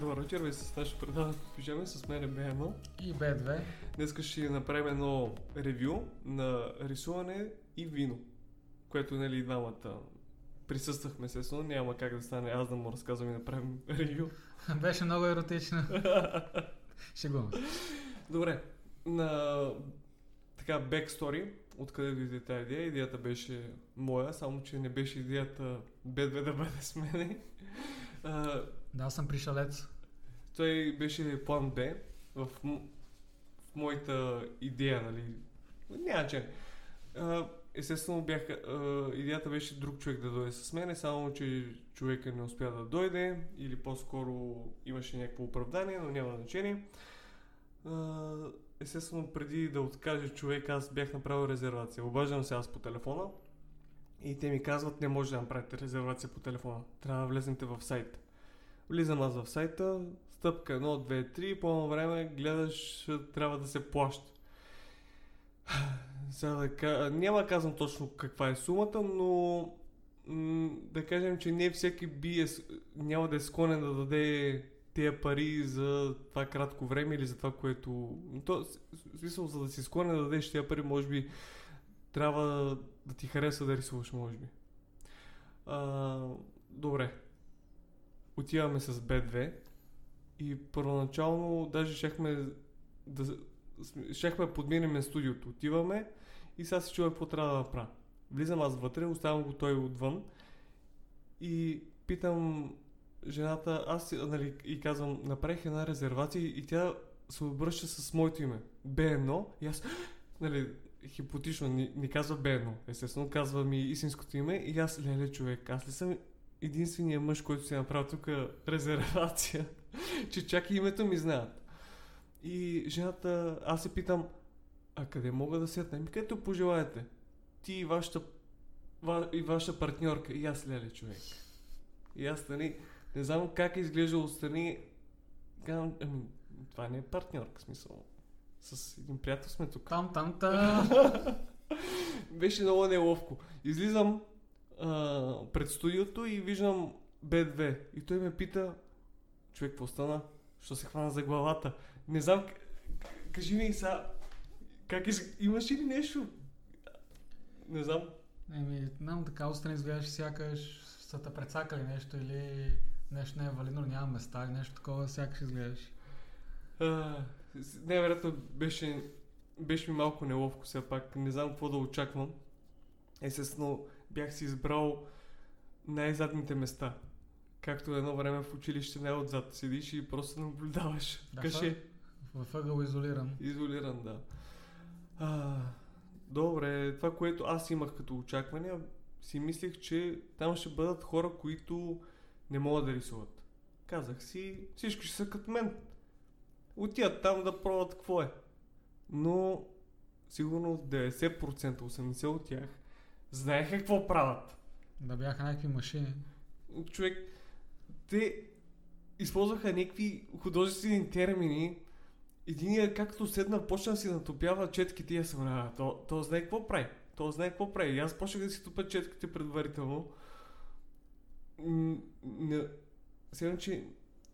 Добър вечер, ви с нашето предаване пижаме с мен е Бено. И Б2. Днес ще направим едно ревю на рисуване и вино, което нали двамата присъствахме естествено, няма как да стане аз да му разказвам и направим ревю. Беше много еротично. Шегувам се. Добре, на така бекстори, откъде дойде тази идея, идеята беше моя, само че не беше идеята Б2 да бъде с мене. А, Да, аз съм пришалец. Той беше план Б в, м- в моята идея, нали? Няма че. Естествено, бях, а, идеята беше друг човек да дойде с мене, само че човека не успя да дойде или по-скоро имаше някакво оправдание, но няма значение. А, Естествено, преди да откаже човек, аз бях направил резервация. Обаждам се аз по телефона и те ми казват, не може да направите резервация по телефона. Трябва да влезнете в сайта. Влизам аз в сайта, стъпка 1, 2, 3, по едно време гледаш, трябва да се плаща. Сега да, няма казвам точно каква е сумата, но да кажем, че не всеки би е, няма да е склонен да даде тези пари за това кратко време или за това, което... То, смисъл, за да си склонен да дадеш тези пари, може би трябва да ти хареса да рисуваш, може би. А, добре. Отиваме с B2 и първоначално даже щяхме да щяхме да студиото. Отиваме и сега се чува какво трябва да направя. Влизам аз вътре, оставям го той отвън и питам жената, аз нали, и казвам, направих една резервация и тя се обръща с моето име. Б1 и аз, нали, хипотично ни, ни казва Б1. Естествено, казва ми истинското име и аз, леле човек, аз ли съм единственият мъж, който си е направил тук резервация, че чак и името ми знаят. И жената, аз се питам, а къде мога да седна? Ми където пожелаете. Ти и вашата, ва, и вашата партньорка. И аз леле човек. И аз, нали, не знам как е изглеждал отстрани. Ами, това не е партньорка, смисъл. С един приятел сме тук. Там, там, там. Беше много неловко. Излизам а, пред студиото и виждам B2. И той ме пита, човек, какво стана? Що се хвана за главата? Не знам, кажи ми сега, как из... имаш ли нещо? Не знам. Еми, нам така отстрани изглеждаш сякаш са те прецакали нещо или нещо не е валидно, няма места или нещо такова, сякаш изглеждаш. А, с- Невероятно беше, беше ми малко неловко все пак. Не знам какво да очаквам. Естествено, бях си избрал най-задните места. Както едно време в училище най-отзад седиш и просто наблюдаваш. Да, Каше. В ъгъл изолиран. Изолиран, да. А, добре, това, което аз имах като очаквания, си мислех, че там ще бъдат хора, които не могат да рисуват. Казах си, всички ще са като мен. Отиват там да пробват какво е. Но сигурно 90%, 80% от тях знаеха какво правят. Да бяха някакви машини. Човек, те използваха някакви художествени термини. Единия, както седна, почна да си натопява четките и аз съм, а, то, то знае какво прави. То знае какво прави. И аз почнах да си тупа четките предварително. Не, сега, че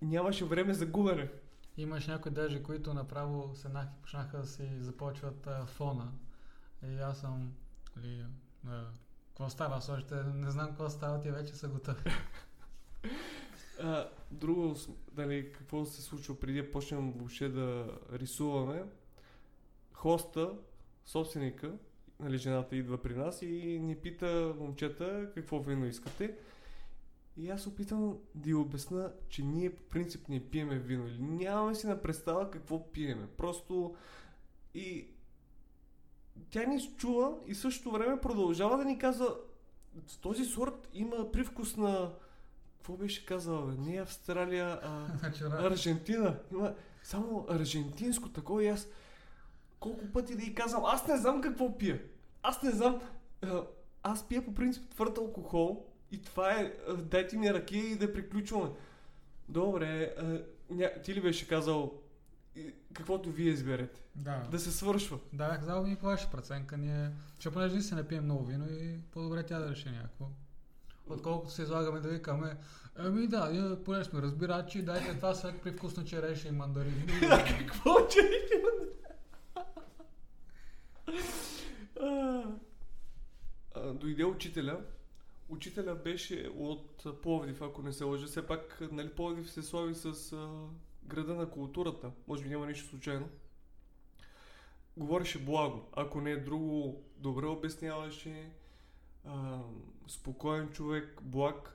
нямаше време за губене. Имаш някои даже, които направо седнах и почнаха да си започват а, фона. И аз съм, нали, а, какво става? Аз още не знам какво става, ти вече са готови. А, друго, с- нали, какво се случва преди да почнем въобще да рисуваме. Хоста, собственика, нали, жената идва при нас и ни пита момчета какво вино искате. И аз опитам да й обясна, че ние по принцип не пиеме вино нямаме си на представа какво пиеме. Просто и тя ни чува и същото време продължава да ни казва този сорт има привкус на какво беше казала, бе? Не Австралия, а Значи, Аржентина. Има само аржентинско такова и аз колко пъти да й казвам, аз не знам какво пия. Аз не знам. Аз пия по принцип твърд алкохол и това е, дайте ми ракия и да приключваме. Добре, ня, ти ли беше казал каквото вие изберете? да. Да се свършва. Да, казал ми каква ще преценка ние. Че понеже ние се не пием много вино и по-добре тя да реши някакво. Отколкото се излагаме да викаме Ами да, поне сме разбирачи, дайте това сега при вкусна череша и мандарин. Какво череша Дойде учителя. Учителя беше от Пловдив, ако не се лъжа. Все пак, нали, Пловдив се слави с а, града на културата. Може би няма нищо случайно. Говореше благо. Ако не е друго, добре обясняваше. Спокоен човек, благ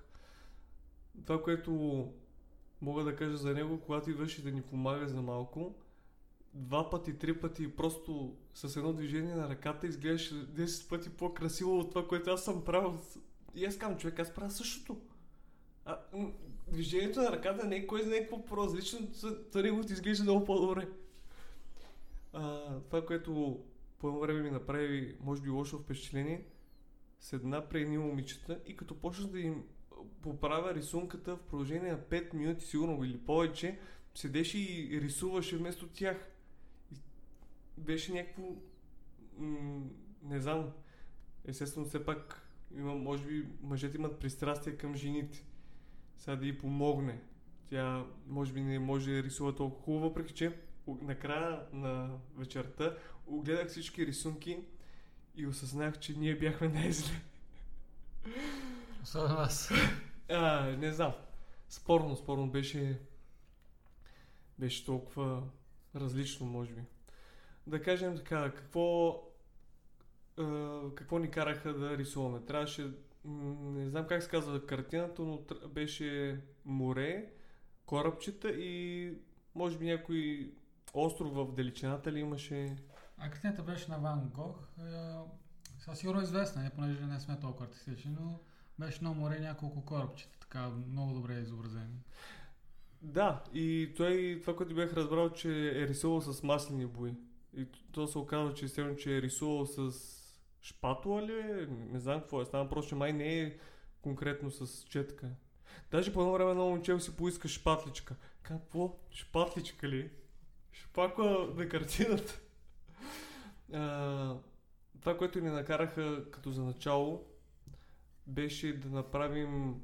това, което мога да кажа за него, когато идваше да ни помага за малко, два пъти, три пъти просто с едно движение на ръката изглеждаше 10 пъти по-красиво от това, което аз съм правил. И аз казвам, човек, аз правя същото. А, движението на ръката не е кой знае какво по-различно, за него ти изглежда много по-добре. А, това, което по едно време ми направи, може би, лошо впечатление, седна при едни момичета и като почнах да им поправя рисунката в продължение на 5 минути, сигурно или повече, седеше и рисуваше вместо тях. И беше някакво... М- не знам. Естествено, все пак има, може би, мъжете имат пристрастие към жените. Сега да й помогне. Тя, може би, не може да рисува толкова хубаво, въпреки че накрая на вечерта огледах всички рисунки и осъзнах, че ние бяхме най-зле. Особено аз. А, не знам. Спорно, спорно беше... Беше толкова различно, може би. Да кажем така, какво... Uh, какво ни караха да рисуваме? Трябваше... Не знам как се казва картината, но беше море, корабчета и може би някой остров в далечината ли имаше? А картината беше на Ван Гог. Със сигурно известна, не, понеже не сме толкова артистични, но беше на море няколко корабчета, така много добре изобразени. Да, и той, това, което бях разбрал, че е рисувал с маслени бои. И то се оказва, че, естествено, че е рисувал с шпатула ли е? Не знам какво е. Става просто, че май не е конкретно с четка. Даже по едно време на момче си поиска шпатличка. Какво? Шпатличка ли? Шпаква на картината. Това, което ни накараха като за начало, беше да направим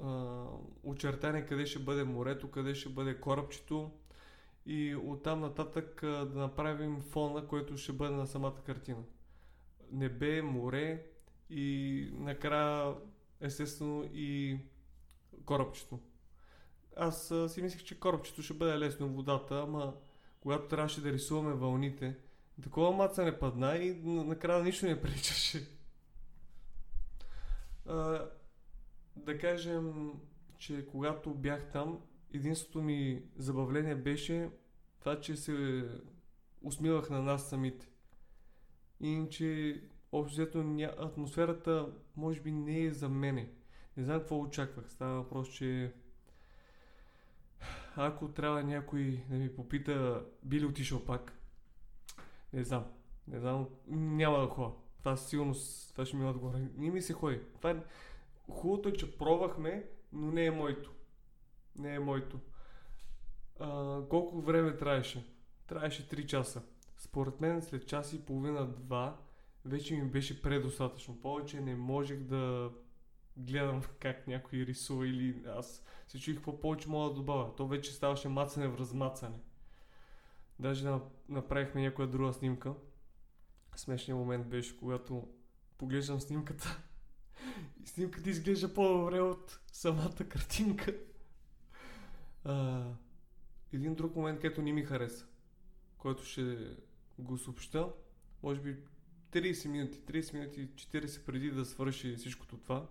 а, очертание къде ще бъде морето, къде ще бъде корабчето и оттам нататък а, да направим фона, който ще бъде на самата картина. Небе, море и накрая естествено и корабчето. Аз а, си мислех, че корабчето ще бъде лесно в водата, ама когато трябваше да рисуваме вълните, такова маца не падна и накрая нищо не приличаше да кажем, че когато бях там, единството ми забавление беше това, че се усмивах на нас самите. И че общо ня... атмосферата може би не е за мене. Не знам какво очаквах. Става въпрос, че ако трябва някой да ми попита би ли отишъл пак, не знам. Не знам, няма да ходя. Това сигурно, това ще ми е отговор. Не ми се ходи. Това е... Хубавото е, че пробвахме, но не е моето. Не е моето. А, колко време трябваше? Трябваше 3 часа. Според мен след час и половина-два вече ми беше предостатъчно. Повече не можех да гледам как някой рисува или аз се чуих какво повече мога да добавя. То вече ставаше мацане в размацане. Даже направихме някоя друга снимка смешният момент беше, когато поглеждам снимката и снимката изглежда по-добре от самата картинка. А, един друг момент, където не ми хареса, който ще го съобща, може би 30 минути, 30 минути, 40 преди да свърши всичкото това,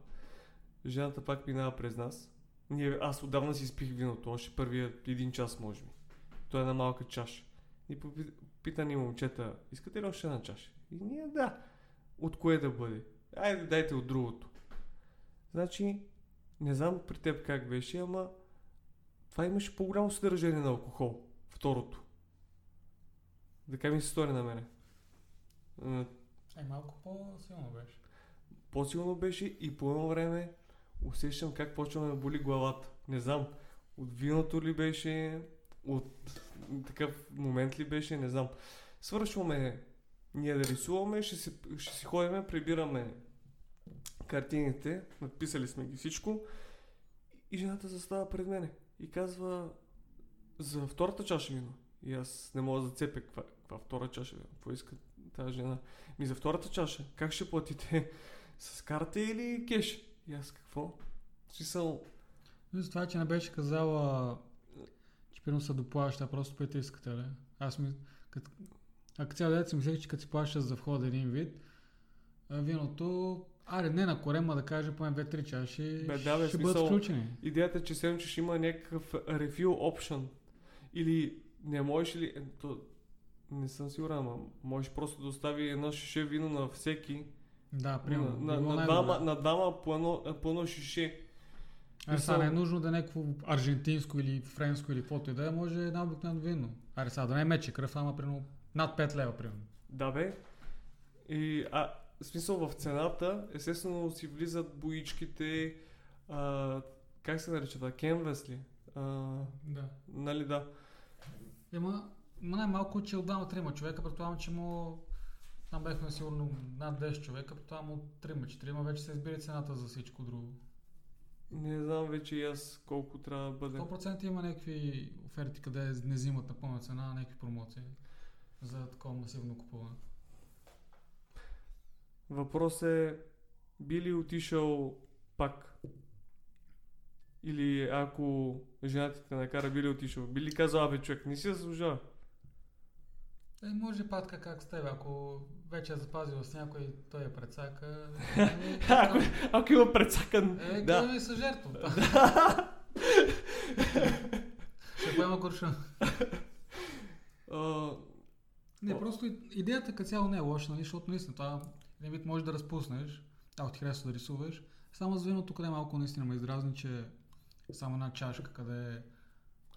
жената пак минава през нас. Ние, аз отдавна си спих виното, още първия един час може би. Той е на малка чаша. И пита ни момчета, искате ли още една чаша? И ние да. От кое да бъде? Айде, дайте от другото. Значи, не знам при теб как беше, ама това имаше по-голямо съдържание на алкохол. Второто. Така ми се стори на мене. Е, малко по-силно беше. По-силно беше и по едно време усещам как почва да ме боли главата. Не знам, от виното ли беше, от такъв момент ли беше, не знам. Свършваме ние да рисуваме, ще си, ще си ходим, прибираме картините, надписали сме ги всичко и жената застава пред мене и казва за втората чаша вино. И аз не мога да зацепя каква, каква втора чаша. Какво иска тази жена? Ми за втората чаша. Как ще платите? С карта или кеш? И аз какво? Смисъл, за това, че не беше казала, примерно се доплаща, просто искате, ли? Аз ми... Като, а цял дете си мислех, че като си плащаш за вход един вид, виното, аре не на корема да каже, поне 2-3 чаши, Бе, да, бе, ще смисъл- бъдат включени. идеята е, че седем, че ще има някакъв refill option. Или не можеш ли... е, То, не съм сигурен, ама можеш просто да остави едно шише вино на всеки. Да, примерно. на, на, на, двама, на двама по едно, по едно шише. Аре, сега не е нужно да е някакво аржентинско или френско или каквото и да е, може една обикновено вино. Аре сега да не е мече кръв, ама примерно над 5 лева, примерно. Да бе. И, а, в смисъл в цената, естествено си влизат боичките, а, как се нарича това, кенвас ли? А, Да. нали да. Има, има най-малко, че от двама-трима човека, предполагам, че му там бяхме сигурно над 10 човека, предполагам от 3-4 вече се избира цената за всичко друго. Не знам вече и аз колко трябва да бъде. 100% има някакви оферти, къде не взимат на пълна цена, някакви промоции за такова масивно купуване. Въпрос е, би ли отишъл пак? Или ако жена ти те накара, би ли отишъл? Би ли казал, абе човек, не си заслужава? Е, може пак така как с теб, ако вече е запазил с някой, той е прецака. Е, Ако, ако има прецакан, е, да. ми се жертва. Ще поема куршун. А, Не, просто идеята като цяло не е лоша, нали, защото наистина това един вид можеш да разпуснеш, ако ти харесва да рисуваш. Само с виното, къде малко наистина ме издразни, че само една чашка, къде е...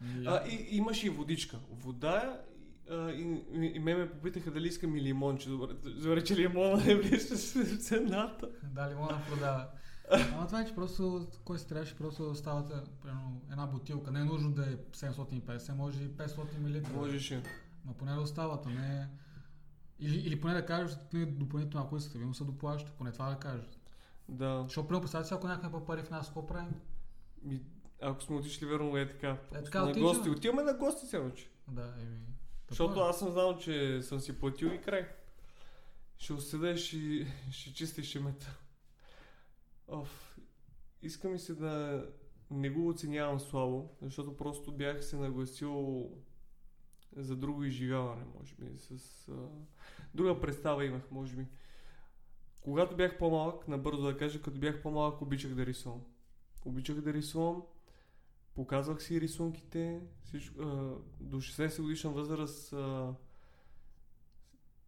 И, а, и, имаш и водичка. Вода а, и, и, ме ме попитаха дали искам и лимонче. Добре, добре че лимона не влиза в цената. Да, лимона продава. Ама това е, че просто, кой си трябваше, просто да оставате, примерно, една бутилка. Не е нужно да е 750, може и 500 мл. Можеше. Но поне да остават, а не... Или, или поне да кажеш, допълнително, ако искате вино, се доплаща. Поне това да кажеш. Да. Защото, примерно, представете си, ако някой па пари в нас, какво правим? Ми, ако сме отишли верно е така. Е, така на отиваме. гости. Отиваме на гости че. Да, еми... Защото аз съм знал, че съм си платил и край. Ще оседа и ще, ще чисти шемета. Оф, иска ми се да не го оценявам слабо, защото просто бях се нагласил за друго изживяване, може би. С, а... Друга представа имах, може би. Когато бях по-малък, набързо да кажа, като бях по-малък, обичах да рисувам. Обичах да рисувам, показвах си рисунките, всичко, а, до 16 годишна възраст а,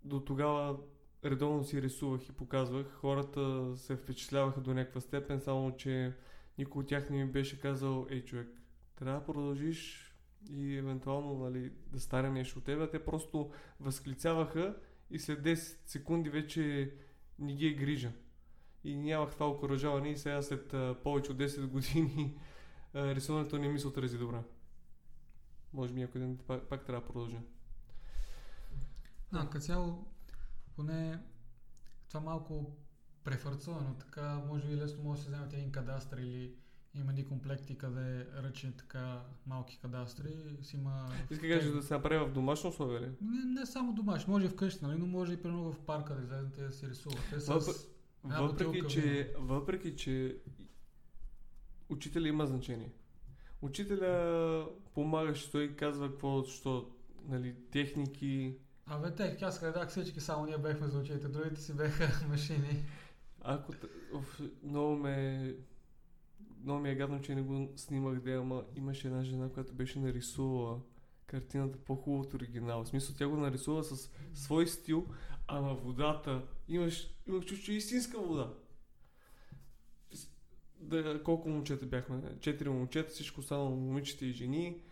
до тогава редовно си рисувах и показвах. Хората се впечатляваха до някаква степен, само че никой от тях не ми беше казал, ей човек, трябва да продължиш и евентуално нали, да стане нещо от тебе. Те просто възклицаваха и след 10 секунди вече не ги е грижа. И нямах това окоръжаване и сега след а, повече от 10 години а, рисуването не ми се отрази добре. Може би някой ден пак, пак трябва да продължа. Да, като цяло, поне това малко префарцовано, така може би лесно може да се вземете един кадастър или има едни комплекти, къде ръчни така малки кадастри, си има... Иска да кажеш да се направи в домашно условие ли? Не, не само домашно, може и вкъщи, нали, но може и примерно в парка да излезете да си рисувате с... Въпр- Въпреки че, въпреки, че учителя има значение. Учителя помагаше, той казва какво, що, нали, техники. А бе, те, аз гледах всички, само ние бехме за учите, другите си беха машини. Ако оф, много ме много ми е гадно, че не го снимах да, ама имаше една жена, която беше нарисувала картината по-хубаво от оригинала. В смисъл, тя го нарисува с свой стил, а на водата имаш, имах чувство, че е истинска вода. Да, колко момчета бяхме? Четири момчета, всичко само момичета и жени.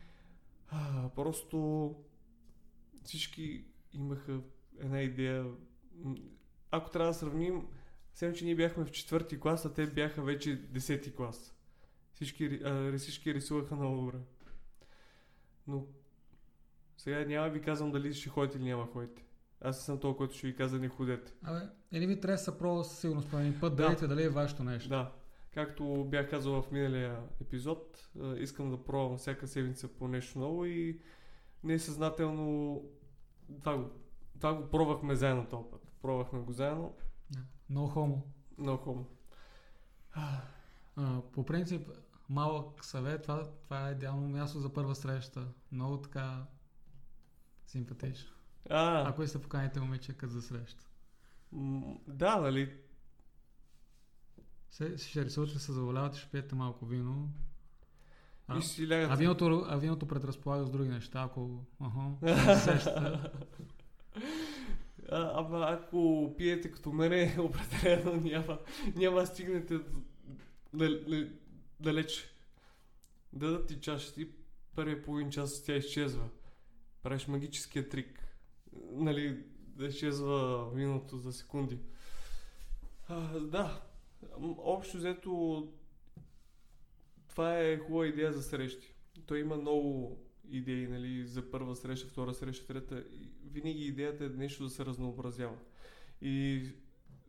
А, просто всички имаха една идея. Ако трябва да сравним, Сем, че ние бяхме в четвърти клас, а те бяха вече десети клас. Всички, а, всички рисуваха много добре. Но сега няма ви казвам дали ще ходите или няма ходите. Аз съм толкова, който ще ви каза не ходете. Абе, или ви трябва да се пробва със сигурност по един път, да Да. видите дали е вашето нещо. Да. Както бях казал в миналия епизод, искам да пробвам всяка седмица по нещо ново и несъзнателно това го, това го пробвахме заедно този път. Пробвахме го заедно. Да. No. Много хубаво. А, по принцип, малък съвет, това, това е идеално място за първа среща. Много така симпатично. А, Ако искате поканите момиче за среща. м- да, нали? Се, ще рисувате, се заволявате, ще пиете малко вино. А, И си лягат. а, виното, а виното предразполага с други неща, ако... Ага, се сещате. А, ама ако пиете като мене, определено няма, няма да стигнете далеч. Дадат ти чашата и първия половин час тя изчезва. Правиш магическия трик. Нали, да изчезва виното за секунди. А, да, общо взето това е хубава идея за срещи. Той има много идеи, нали, за първа среща, втора среща, трета. Винаги идеята е нещо да се разнообразява. И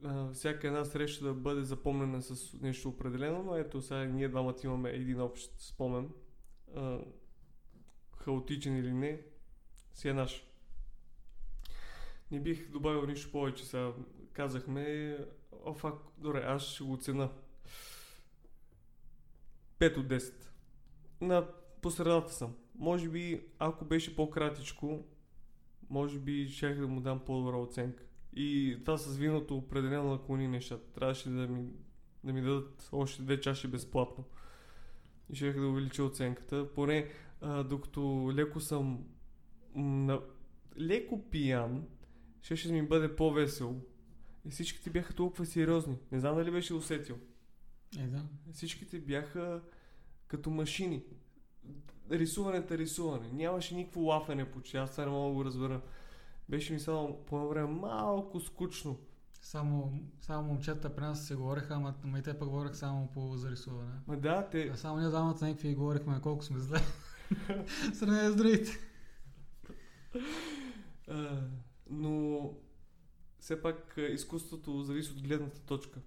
а, всяка една среща да бъде запомнена с нещо определено, но ето сега ние двамата имаме един общ спомен. А, хаотичен или не, си е наш. Не бих добавил нищо повече. Сега казахме, о, добре, аз ще го оцена. 5 от 10. На посредата съм. Може би, ако беше по-кратичко, може би щях да му дам по-добра оценка. И това с виното определено наклони нещата. Трябваше да ми, да ми дадат още две чаши безплатно. И щях да увелича оценката. Поне а, докато леко съм на, леко пиян, ще ще ми бъде по-весело. И всичките бяха толкова сериозни. Не знам дали беше усетил. Е, да. Всичките бяха като машини. Рисуването е рисуване. Нямаше никакво лафене почти. Аз това не мога да го разбера. Беше ми само по едно време малко скучно. Само, само момчета при нас се говореха, ама, ама и те пък говорех само по зарисуване. Ма да, те... А само ние двамата някакви говорихме колко сме зле. Сравнение с другите. А, но все пак а, изкуството зависи от гледната точка.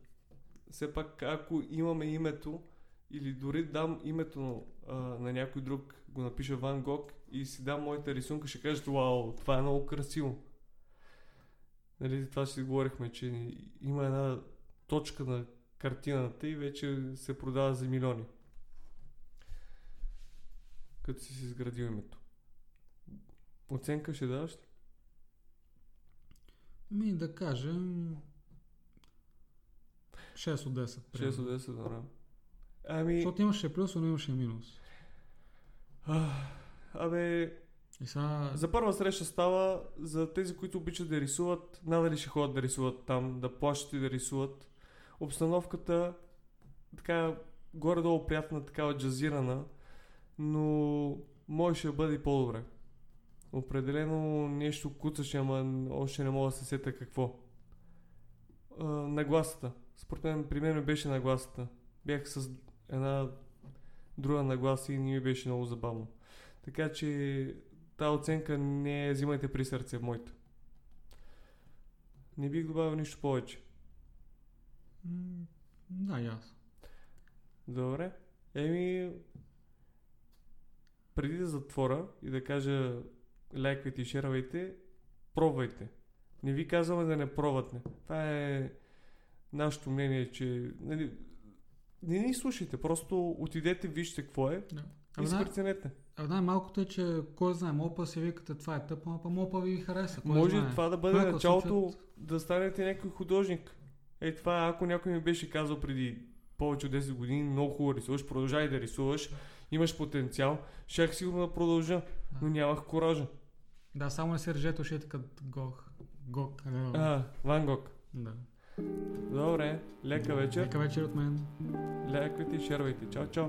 Все пак ако имаме името или дори дам името а, на някой друг, го напиша Ван Гог и си дам моята рисунка, ще кажете, вау, това е много красиво. Нали, това си говорихме, че има една точка на картината и вече се продава за милиони. Като си си изградил името. Оценка ще даваш ли? Ми да кажем 6 от 10. 6 примерно. от 10, добре. Ами, Защото имаше плюс, но имаше минус. а, абе, И сега... за първа среща става за тези, които обичат да рисуват, надали ще ходят да рисуват там, да плащат и да рисуват. Обстановката така горе-долу приятна, такава джазирана, но може да бъде и по-добре. Определено нещо куцаше, ама още не мога да се сета какво. А, нагласата. Според мен, при мен беше нагласата. Бях с една друга нагласа и не ми беше много забавно. Така че тази оценка не взимайте при сърце моята. Не бих добавил нищо повече. Да, и аз. Добре. Еми, преди да затворя и да кажа лайквайте и шервайте, пробвайте. Не ви казваме да не пробвате. Това е нашето мнение, че нали, не ни слушайте, просто отидете, вижте какво е Да. и най- преценете. А най-малкото е, че кой знае, мопа си викате, това е тъпо, а мопа ви хареса. Кой Може знае. това да бъде Понякога началото случват- да станете някой художник. Е това, ако някой ми беше казал преди повече от 10 години, много хубаво рисуваш, продължай да рисуваш, имаш потенциал, щях сигурно да продължа, но нямах коража. Да, само не се режете ушите като Гог. Гог. А, Ван Гог. да. Добре, лека вечер. Нека вечер от мен. Лайквайте и шервайте. Чао, чао.